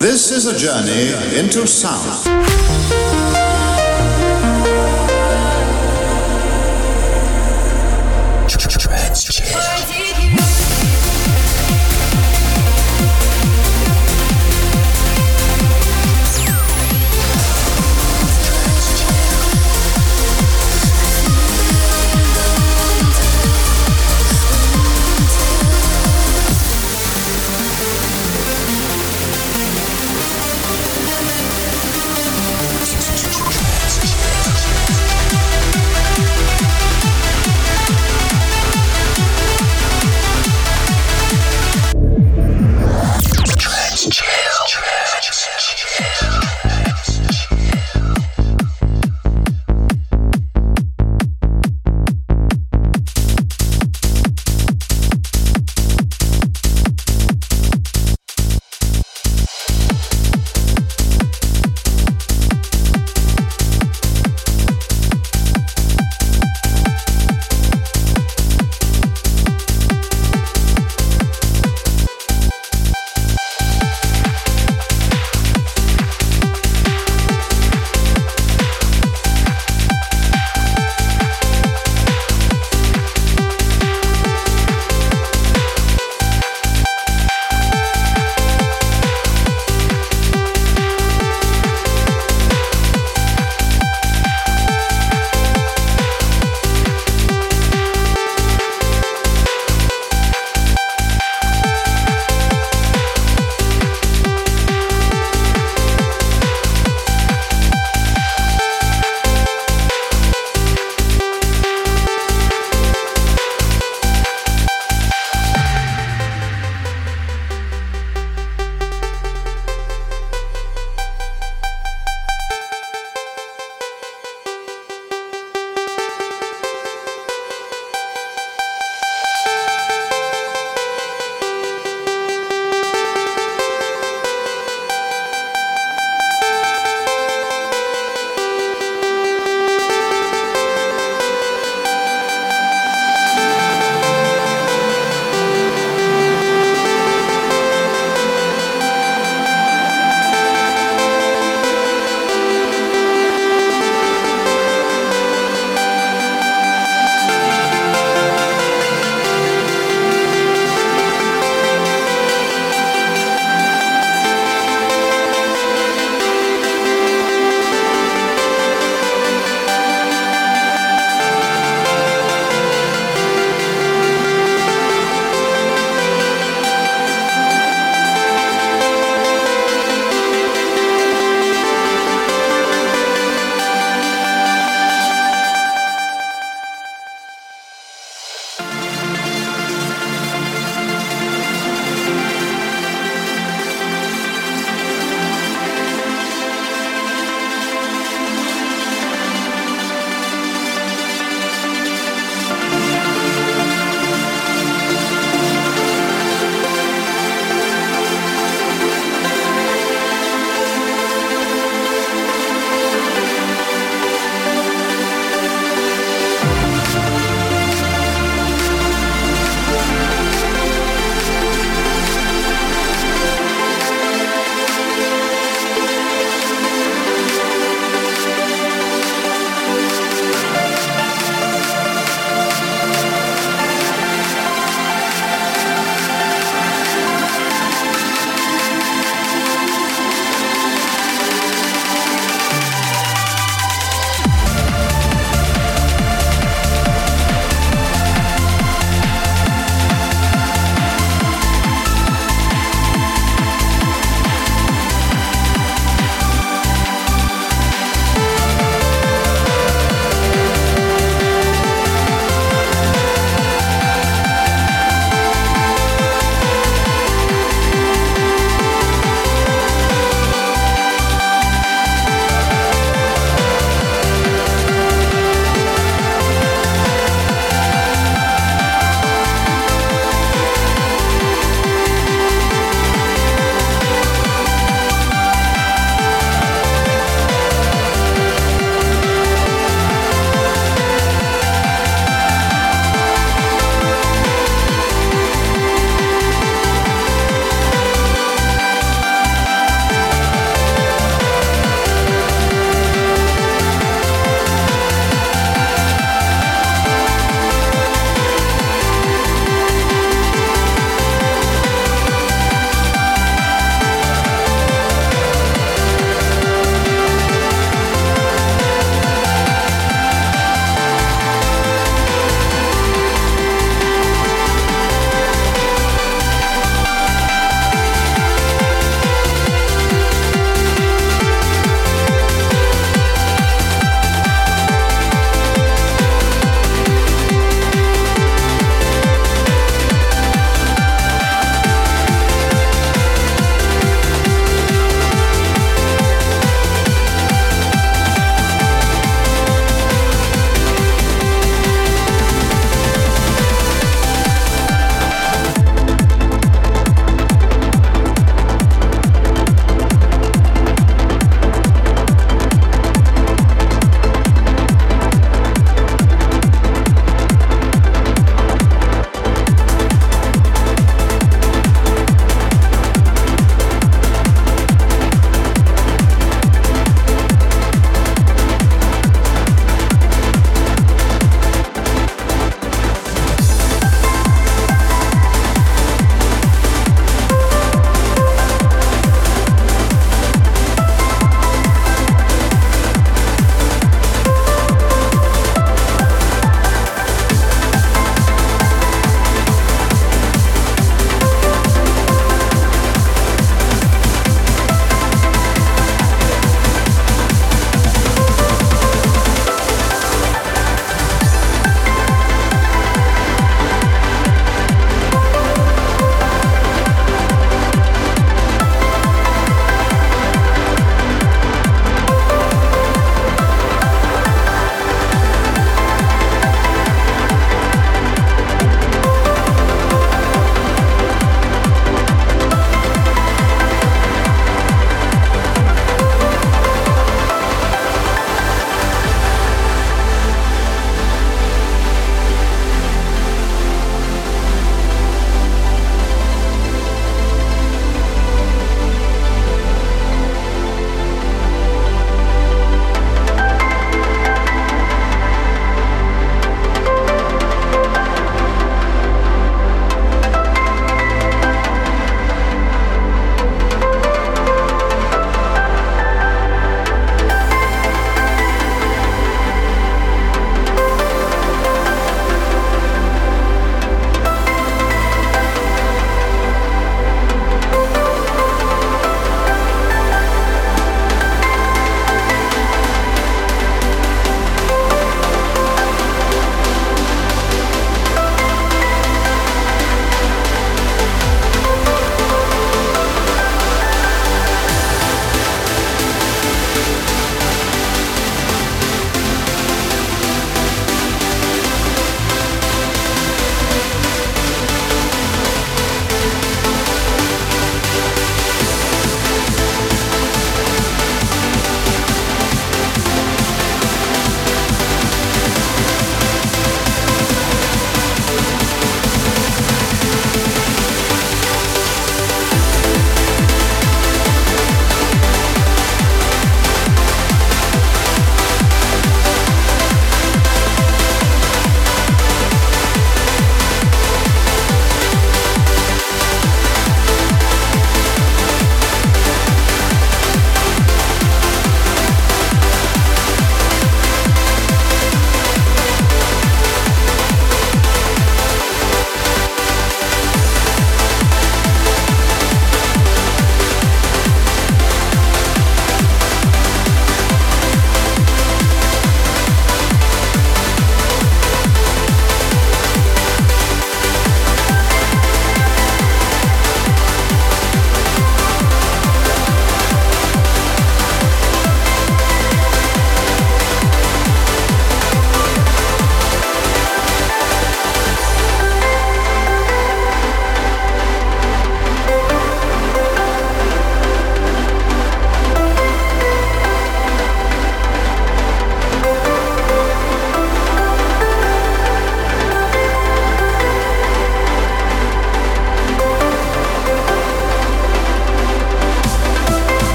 This is a journey into sound.